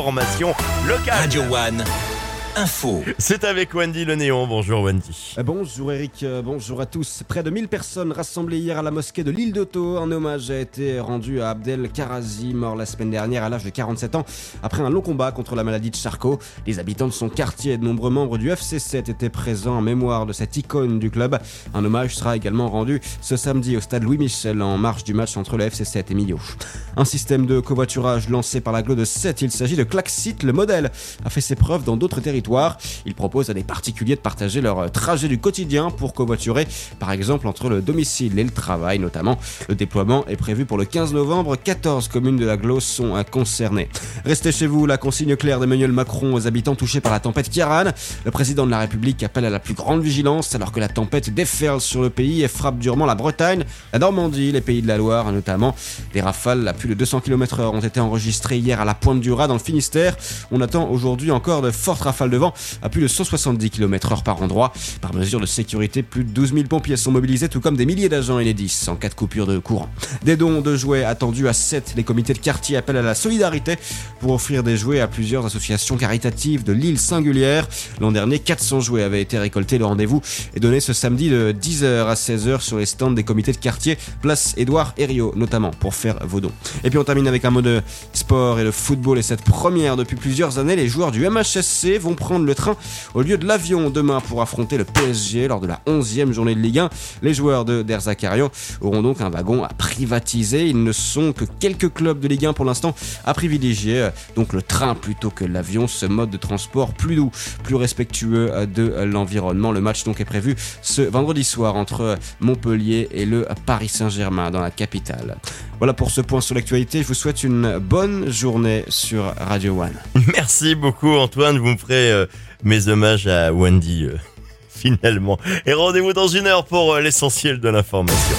l'information locale. Radio One, info. C'est avec Wendy Le Néon. Bonjour Wendy. Euh, Bonjour Eric, euh, bonjour à tous. Près de 1000 personnes rassemblées hier à la mosquée de l'île d'Oto. Un hommage a été rendu à Abdel Karazi, mort la semaine dernière à l'âge de 47 ans, après un long combat contre la maladie de Charcot. Les habitants de son quartier et de nombreux membres du FC7 étaient présents en mémoire de cette icône du club. Un hommage sera également rendu ce samedi au stade Louis-Michel en marge du match entre le FC7 et Millau. Un système de covoiturage lancé par la Glo de 7, il s'agit de Klaxit, le modèle, a fait ses preuves dans d'autres territoires. Il propose à des particuliers de partager leur trajet du quotidien pour covoiturer, par exemple entre le domicile et le travail notamment. Le déploiement est prévu pour le 15 novembre. 14 communes de la Glo sont euh, concernées. Restez chez vous, la consigne claire d'Emmanuel Macron aux habitants touchés par la tempête Kiaran. Le président de la République appelle à la plus grande vigilance alors que la tempête déferle sur le pays et frappe durement la Bretagne, la Normandie, les pays de la Loire notamment. Des rafales à plus de 200 km/h ont été enregistrées hier à la Pointe du Raz dans le Finistère. On attend aujourd'hui encore de fortes rafales de vent à plus de 170 km/h par endroit. Par mesure de sécurité, plus de 12 000 pompiers sont mobilisés, tout comme des milliers d'agents 10 en cas de coupure de courant. Des dons de jouets attendus à 7. Les comités de quartier appellent à la solidarité pour offrir des jouets à plusieurs associations caritatives de l'île singulière. L'an dernier, 400 jouets avaient été récoltés. Le rendez-vous est donné ce samedi de 10h à 16h sur les stands des comités de quartier, place Édouard Herriot notamment, pour faire vos dons. Et puis on termine avec un mot de sport et le football. Et cette première depuis plusieurs années, les joueurs du MHSC vont prendre le train au lieu de l'avion demain pour affronter le PSG lors de la 11e journée de Ligue 1. Les joueurs de Der Zakarian auront donc un wagon à privatiser. Ils ne sont que quelques clubs de Ligue 1 pour l'instant à privilégier. Donc le train plutôt que l'avion, ce mode de transport plus doux, plus respectueux de l'environnement. Le match donc est prévu ce vendredi soir entre Montpellier et le Paris Saint-Germain dans la capitale. Voilà pour ce point sur l'actualité. Je vous souhaite une bonne journée sur Radio One. Merci beaucoup Antoine. Vous me ferez euh, mes hommages à Wendy euh, finalement. Et rendez-vous dans une heure pour euh, l'essentiel de l'information.